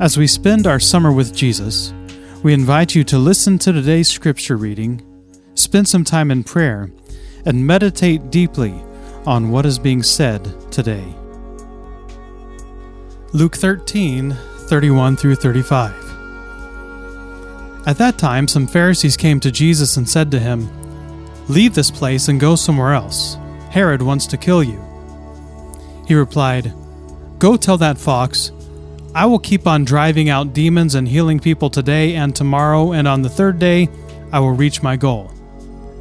As we spend our summer with Jesus, we invite you to listen to today's scripture reading, spend some time in prayer, and meditate deeply on what is being said today. Luke 13, 31 through 35. At that time, some Pharisees came to Jesus and said to him, Leave this place and go somewhere else. Herod wants to kill you. He replied, Go tell that fox, I will keep on driving out demons and healing people today and tomorrow, and on the third day I will reach my goal.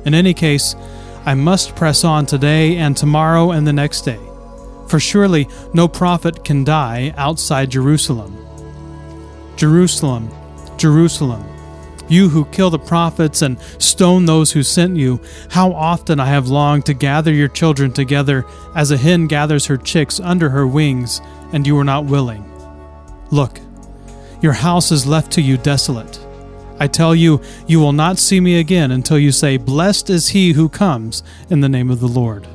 In any case, I must press on today and tomorrow and the next day, for surely no prophet can die outside Jerusalem. Jerusalem, Jerusalem you who kill the prophets and stone those who sent you, how often I have longed to gather your children together as a hen gathers her chicks under her wings, and you were not willing. Look, your house is left to you desolate. I tell you, you will not see me again until you say, Blessed is he who comes in the name of the Lord.